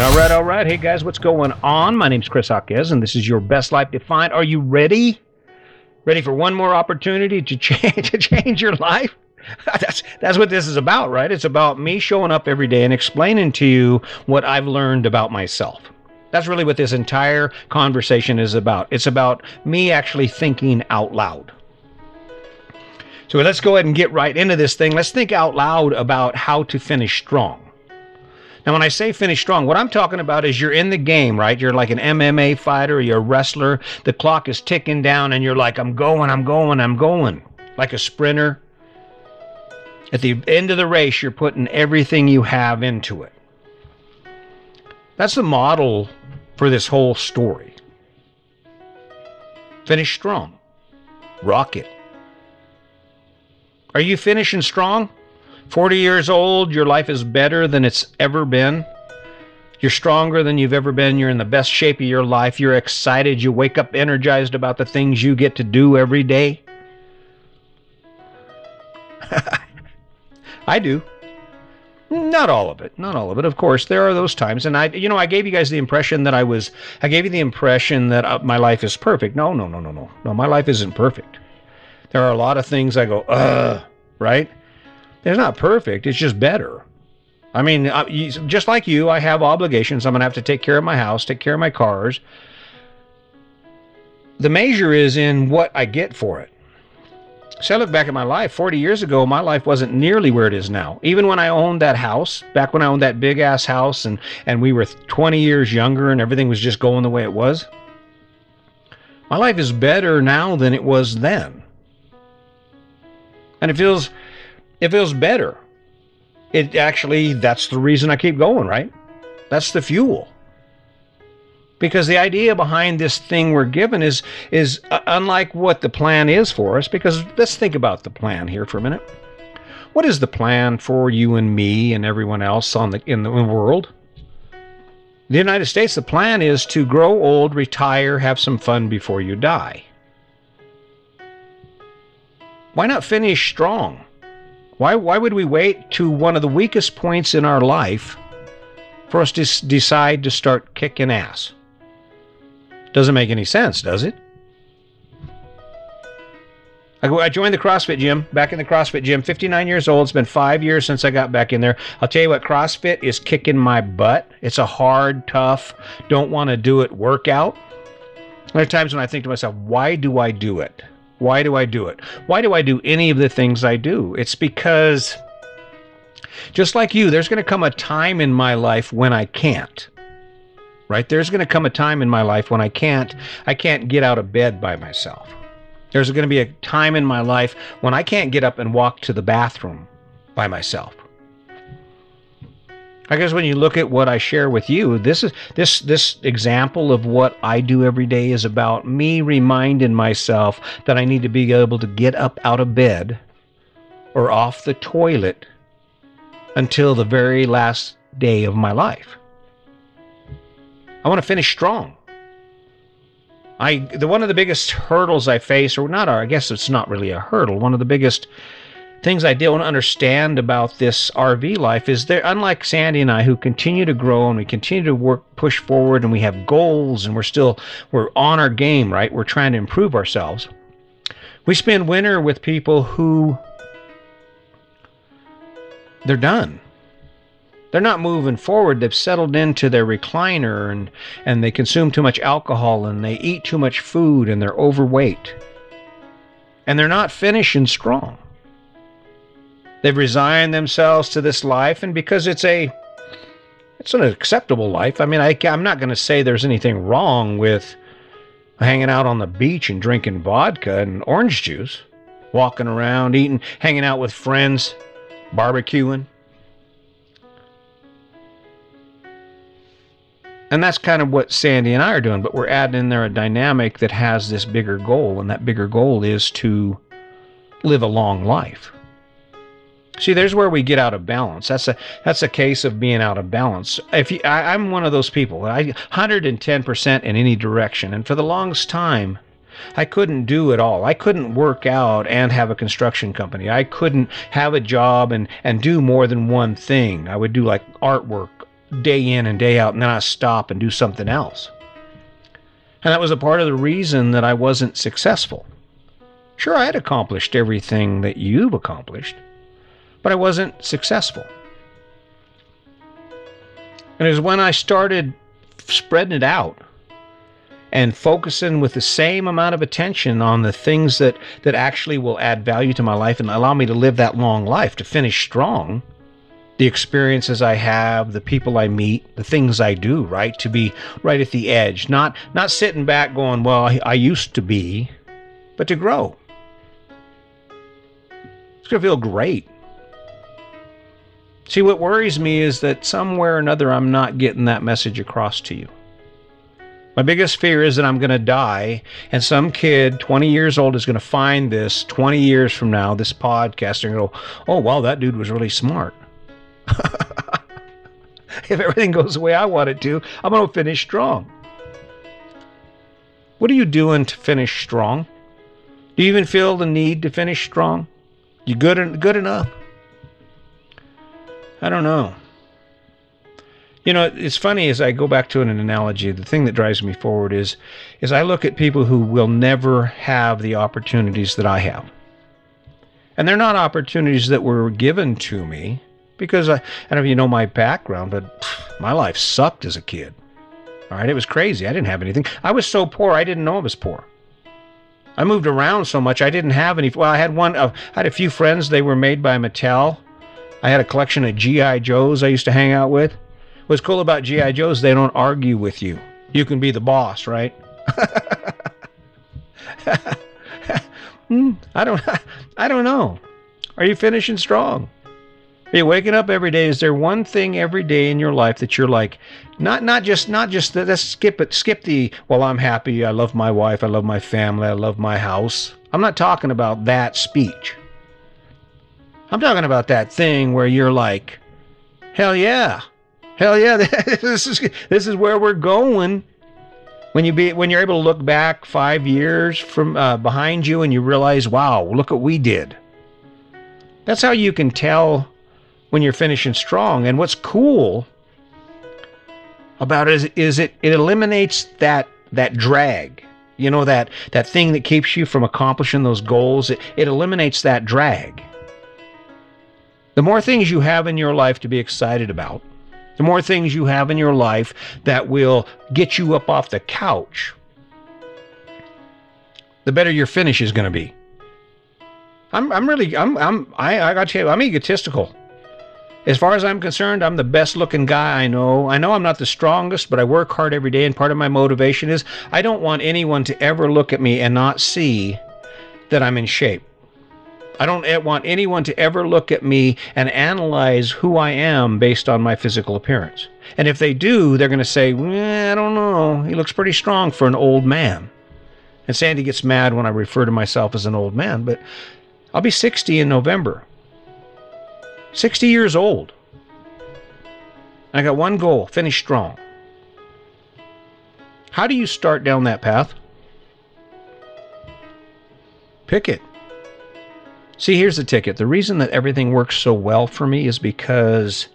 All right, all right. Hey guys, what's going on? My name's Chris Hawkes, and this is your best life defined. Are you ready? Ready for one more opportunity to change to change your life? that's that's what this is about, right? It's about me showing up every day and explaining to you what I've learned about myself. That's really what this entire conversation is about. It's about me actually thinking out loud. So let's go ahead and get right into this thing. Let's think out loud about how to finish strong. Now, when I say finish strong, what I'm talking about is you're in the game, right? You're like an MMA fighter, you're a wrestler. The clock is ticking down, and you're like, I'm going, I'm going, I'm going. Like a sprinter. At the end of the race, you're putting everything you have into it. That's the model for this whole story. Finish strong. Rock it. Are you finishing strong? 40 years old, your life is better than it's ever been. You're stronger than you've ever been. You're in the best shape of your life. You're excited. You wake up energized about the things you get to do every day. I do. Not all of it. Not all of it. Of course, there are those times, and I, you know, I gave you guys the impression that I was. I gave you the impression that uh, my life is perfect. No, no, no, no, no, no. My life isn't perfect. There are a lot of things I go, uh, right? It's not perfect. It's just better. I mean, uh, just like you, I have obligations. I'm going to have to take care of my house, take care of my cars. The measure is in what I get for it. So I look back at my life 40 years ago, my life wasn't nearly where it is now. Even when I owned that house, back when I owned that big ass house and, and we were 20 years younger and everything was just going the way it was, my life is better now than it was then. And it feels it feels better. It actually, that's the reason I keep going, right? That's the fuel. Because the idea behind this thing we're given is is uh, unlike what the plan is for us. Because let's think about the plan here for a minute. What is the plan for you and me and everyone else on the in the world? The United States, the plan is to grow old, retire, have some fun before you die. Why not finish strong? Why, why would we wait to one of the weakest points in our life for us to s- decide to start kicking ass? Doesn't make any sense, does it? I, I joined the CrossFit gym, back in the CrossFit gym, 59 years old. It's been five years since I got back in there. I'll tell you what, CrossFit is kicking my butt. It's a hard, tough, don't want to do it workout. There are times when I think to myself, why do I do it? Why do I do it? Why do I do any of the things I do? It's because, just like you, there's going to come a time in my life when I can't. Right? There's going to come a time in my life when I can't. I can't get out of bed by myself. There's going to be a time in my life when I can't get up and walk to the bathroom by myself. I guess when you look at what I share with you, this is this this example of what I do every day is about me reminding myself that I need to be able to get up out of bed or off the toilet until the very last day of my life. I want to finish strong. I the one of the biggest hurdles I face, or not, I guess it's not really a hurdle. One of the biggest things I don't understand about this RV life is they're unlike Sandy and I who continue to grow and we continue to work push forward and we have goals and we're still we're on our game, right? We're trying to improve ourselves. We spend winter with people who they're done. They're not moving forward. They've settled into their recliner and, and they consume too much alcohol and they eat too much food and they're overweight. And they're not finishing strong. They've resigned themselves to this life, and because it's a it's an acceptable life. I mean, I, I'm not going to say there's anything wrong with hanging out on the beach and drinking vodka and orange juice, walking around, eating, hanging out with friends, barbecuing. And that's kind of what Sandy and I are doing, but we're adding in there a dynamic that has this bigger goal, and that bigger goal is to live a long life. See, there's where we get out of balance. That's a that's a case of being out of balance. If you, I, I'm one of those people, I 110% in any direction, and for the longest time, I couldn't do it all. I couldn't work out and have a construction company. I couldn't have a job and and do more than one thing. I would do like artwork day in and day out, and then I stop and do something else. And that was a part of the reason that I wasn't successful. Sure, I had accomplished everything that you've accomplished, but I wasn't successful. And it was when I started spreading it out and focusing with the same amount of attention on the things that, that actually will add value to my life and allow me to live that long life, to finish strong, the experiences I have, the people I meet, the things I do, right? To be right at the edge, not not sitting back going, well, I, I used to be, but to grow. It's gonna feel great. See, what worries me is that somewhere or another I'm not getting that message across to you. My biggest fear is that I'm going to die, and some kid, 20 years old, is going to find this 20 years from now, this podcast, and go, oh, wow, that dude was really smart. if everything goes the way I want it to, I'm going to finish strong. What are you doing to finish strong? Do you even feel the need to finish strong? You good good enough? I don't know. You know, it's funny as I go back to an analogy, the thing that drives me forward is is I look at people who will never have the opportunities that I have. And they're not opportunities that were given to me because I, I don't know if you know my background, but my life sucked as a kid. All right, it was crazy. I didn't have anything. I was so poor, I didn't know I was poor. I moved around so much, I didn't have any. Well, I had one. I had a few friends. They were made by Mattel. I had a collection of GI Joes I used to hang out with. What's cool about GI Joes? They don't argue with you. You can be the boss, right? Hmm, I don't. I don't know. Are you finishing strong? Are you waking up every day? Is there one thing every day in your life that you're like, not not just not just the, let's skip it, skip the well, I'm happy, I love my wife, I love my family, I love my house. I'm not talking about that speech. I'm talking about that thing where you're like, hell yeah, hell yeah, this is this is where we're going. When you be when you're able to look back five years from uh, behind you and you realize, wow, look what we did. That's how you can tell when you're finishing strong. And what's cool about it is, is it, it eliminates that that drag. You know that that thing that keeps you from accomplishing those goals. It, it eliminates that drag. The more things you have in your life to be excited about, the more things you have in your life that will get you up off the couch, the better your finish is going to be. I'm, I'm really, I'm, I'm, I, I got to tell you, I'm egotistical. As far as I'm concerned, I'm the best looking guy I know. I know I'm not the strongest, but I work hard every day, and part of my motivation is I don't want anyone to ever look at me and not see that I'm in shape. I don't want anyone to ever look at me and analyze who I am based on my physical appearance. And if they do, they're going to say, eh, I don't know, he looks pretty strong for an old man. And Sandy gets mad when I refer to myself as an old man, but I'll be 60 in November. 60 years old. I got one goal finish strong. How do you start down that path? Pick it. See, here's the ticket. The reason that everything works so well for me is because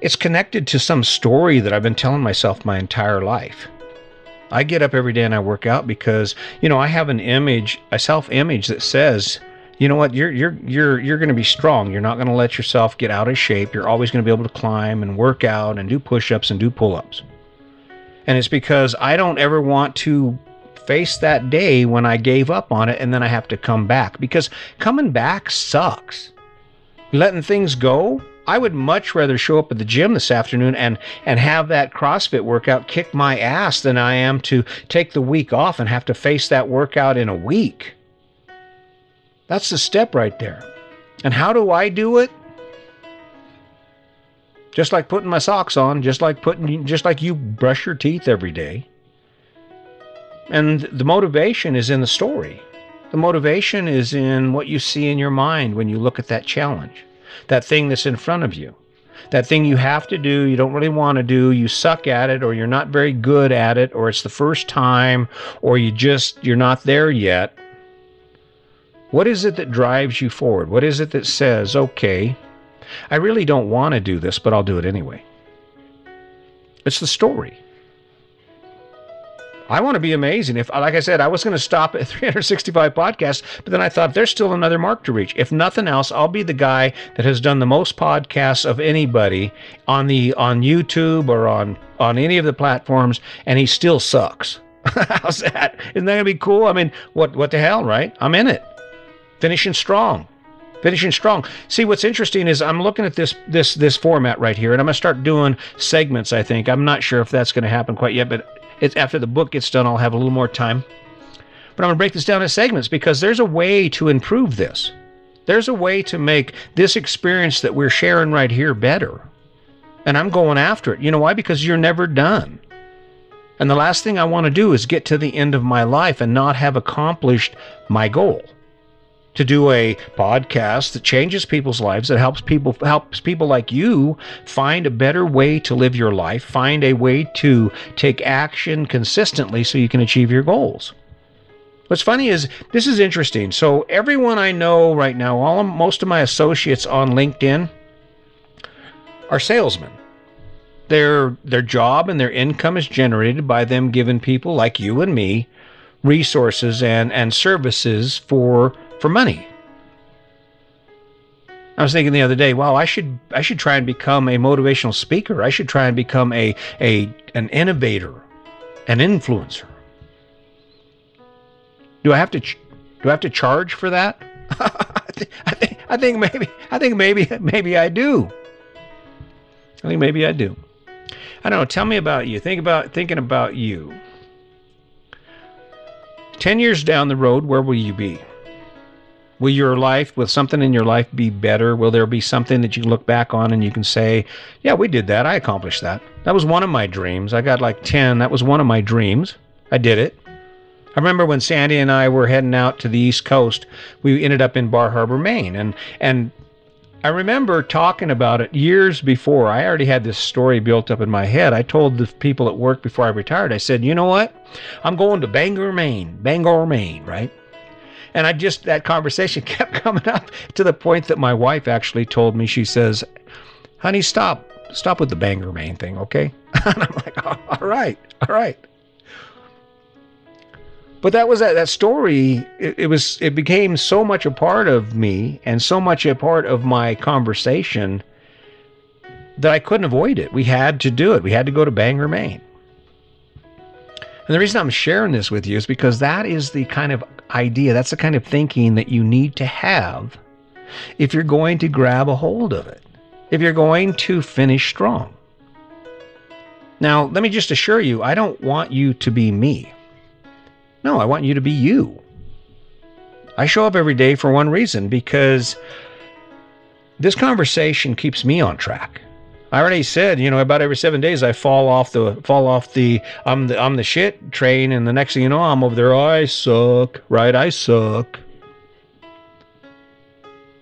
it's connected to some story that I've been telling myself my entire life. I get up every day and I work out because, you know, I have an image, a self image that says, you know what you're you're you're you're going to be strong you're not going to let yourself get out of shape you're always going to be able to climb and work out and do push-ups and do pull-ups and it's because i don't ever want to face that day when i gave up on it and then i have to come back because coming back sucks letting things go I would much rather show up at the gym this afternoon and and have that CrossFit workout kick my ass than I am to take the week off and have to face that workout in a week. That's the step right there. And how do I do it? Just like putting my socks on, just like putting just like you brush your teeth every day. And the motivation is in the story. The motivation is in what you see in your mind when you look at that challenge, that thing that's in front of you, that thing you have to do, you don't really want to do, you suck at it, or you're not very good at it, or it's the first time, or you just, you're not there yet. What is it that drives you forward? What is it that says, okay, I really don't want to do this, but I'll do it anyway? It's the story. I want to be amazing. If, like I said, I was going to stop at 365 podcasts, but then I thought there's still another mark to reach. If nothing else, I'll be the guy that has done the most podcasts of anybody on the on YouTube or on on any of the platforms, and he still sucks. How's that? Isn't that gonna be cool? I mean, what what the hell, right? I'm in it, finishing strong finishing strong. See, what's interesting is I'm looking at this this this format right here, and I'm gonna start doing segments. I think I'm not sure if that's gonna happen quite yet, but it's after the book gets done, I'll have a little more time. But I'm gonna break this down in segments because there's a way to improve this. There's a way to make this experience that we're sharing right here better. And I'm going after it. You know why? Because you're never done. And the last thing I want to do is get to the end of my life and not have accomplished my goal to do a podcast that changes people's lives that helps people helps people like you find a better way to live your life find a way to take action consistently so you can achieve your goals. What's funny is this is interesting. So everyone i know right now all of, most of my associates on linkedin are salesmen. Their their job and their income is generated by them giving people like you and me resources and and services for for money. I was thinking the other day, wow, I should I should try and become a motivational speaker. I should try and become a a an innovator, an influencer. Do I have to do I have to charge for that? I think I think maybe I think maybe maybe I do. I think maybe I do. I don't know. Tell me about you. Think about thinking about you. Ten years down the road, where will you be? Will your life, will something in your life be better? Will there be something that you look back on and you can say, yeah, we did that. I accomplished that. That was one of my dreams. I got like 10. That was one of my dreams. I did it. I remember when Sandy and I were heading out to the East Coast, we ended up in Bar Harbor, Maine. And, and I remember talking about it years before. I already had this story built up in my head. I told the people at work before I retired, I said, you know what? I'm going to Bangor, Maine. Bangor, Maine, right? And I just, that conversation kept coming up to the point that my wife actually told me, she says, honey, stop, stop with the Bangor Maine thing, okay? and I'm like, oh, all right, all right. But that was that, that story. It, it was, it became so much a part of me and so much a part of my conversation that I couldn't avoid it. We had to do it. We had to go to Bangor, Maine. And the reason I'm sharing this with you is because that is the kind of idea, that's the kind of thinking that you need to have if you're going to grab a hold of it, if you're going to finish strong. Now, let me just assure you, I don't want you to be me. No, I want you to be you. I show up every day for one reason because this conversation keeps me on track. I already said, you know, about every seven days I fall off the fall off the I'm the I'm the shit train, and the next thing you know, I'm over there. Oh, I suck, right? I suck.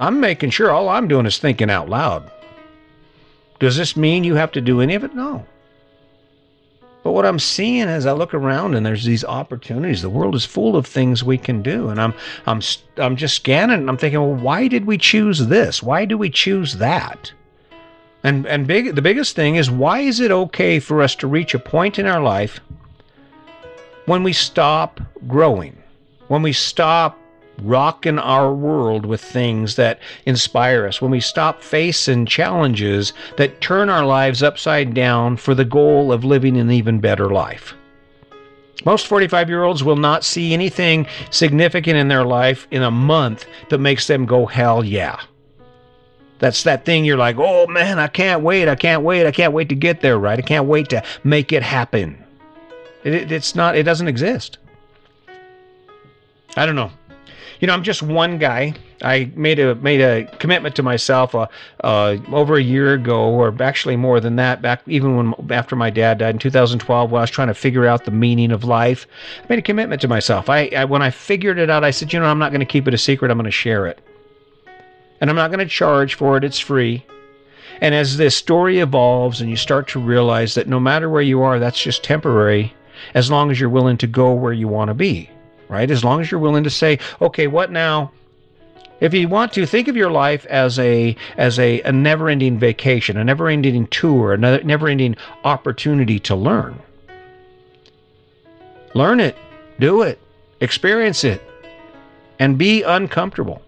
I'm making sure all I'm doing is thinking out loud. Does this mean you have to do any of it? No. But what I'm seeing as I look around and there's these opportunities, the world is full of things we can do, and I'm I'm I'm just scanning and I'm thinking, well, why did we choose this? Why do we choose that? And and big the biggest thing is why is it okay for us to reach a point in our life when we stop growing? When we stop rocking our world with things that inspire us, when we stop facing challenges that turn our lives upside down for the goal of living an even better life. Most 45 year olds will not see anything significant in their life in a month that makes them go, hell yeah. That's that thing you're like, oh man, I can't wait, I can't wait, I can't wait to get there, right? I can't wait to make it happen. It, it, it's not, it doesn't exist. I don't know. You know, I'm just one guy. I made a made a commitment to myself uh, uh, over a year ago, or actually more than that. Back even when after my dad died in 2012, when I was trying to figure out the meaning of life, I made a commitment to myself. I, I when I figured it out, I said, you know, I'm not going to keep it a secret. I'm going to share it and I'm not going to charge for it, it's free. And as this story evolves and you start to realize that no matter where you are, that's just temporary, as long as you're willing to go where you want to be, right? As long as you're willing to say, okay, what now? If you want to think of your life as a as a, a never-ending vacation, a never-ending tour, a never-ending opportunity to learn. Learn it, do it, experience it, and be uncomfortable.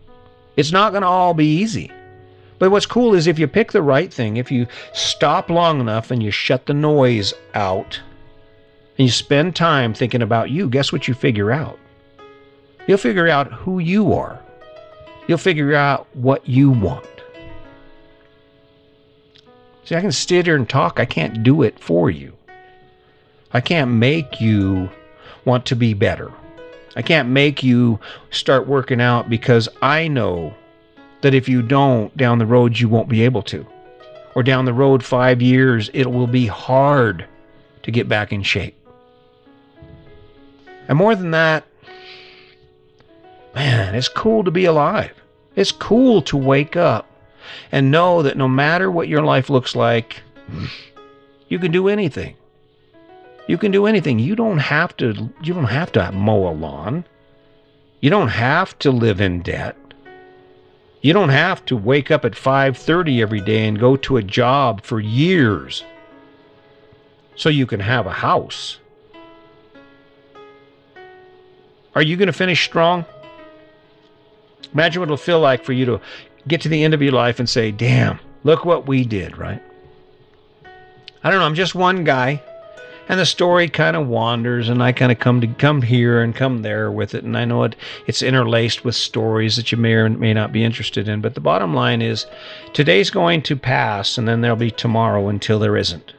It's not going to all be easy. But what's cool is if you pick the right thing, if you stop long enough and you shut the noise out and you spend time thinking about you, guess what you figure out? You'll figure out who you are. You'll figure out what you want. See, I can sit here and talk. I can't do it for you. I can't make you want to be better. I can't make you start working out because I know that if you don't, down the road, you won't be able to. Or down the road, five years, it will be hard to get back in shape. And more than that, man, it's cool to be alive. It's cool to wake up and know that no matter what your life looks like, you can do anything. You can do anything. You don't have to you don't have to mow a lawn. You don't have to live in debt. You don't have to wake up at 5:30 every day and go to a job for years so you can have a house. Are you going to finish strong? Imagine what it'll feel like for you to get to the end of your life and say, damn, look what we did, right? I don't know. I'm just one guy. And the story kind of wanders, and I kind of come to come here and come there with it. And I know it, it's interlaced with stories that you may or may not be interested in. But the bottom line is today's going to pass, and then there'll be tomorrow until there isn't.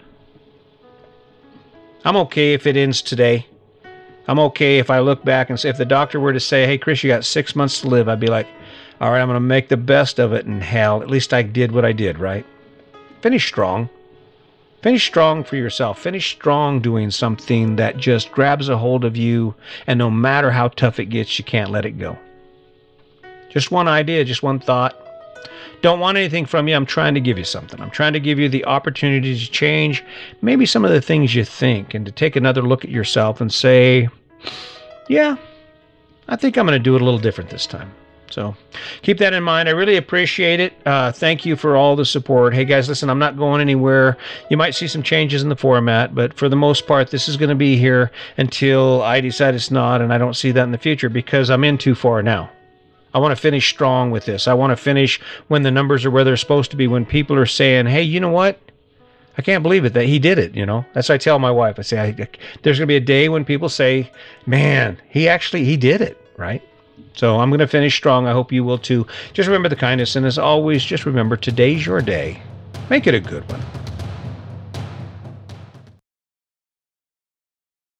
I'm okay if it ends today. I'm okay if I look back and say, if the doctor were to say, hey, Chris, you got six months to live, I'd be like, all right, I'm going to make the best of it in hell. At least I did what I did, right? Finish strong. Finish strong for yourself. Finish strong doing something that just grabs a hold of you, and no matter how tough it gets, you can't let it go. Just one idea, just one thought. Don't want anything from you. I'm trying to give you something. I'm trying to give you the opportunity to change maybe some of the things you think and to take another look at yourself and say, yeah, I think I'm going to do it a little different this time. So keep that in mind. I really appreciate it. Uh, thank you for all the support. Hey, guys, listen, I'm not going anywhere. You might see some changes in the format, but for the most part, this is going to be here until I decide it's not, and I don't see that in the future because I'm in too far now. I want to finish strong with this. I want to finish when the numbers are where they're supposed to be, when people are saying, hey, you know what? I can't believe it that he did it, you know? That's what I tell my wife. I say, I, there's going to be a day when people say, man, he actually, he did it, right? So I'm going to finish strong. I hope you will too. Just remember the kindness. And as always, just remember today's your day. Make it a good one.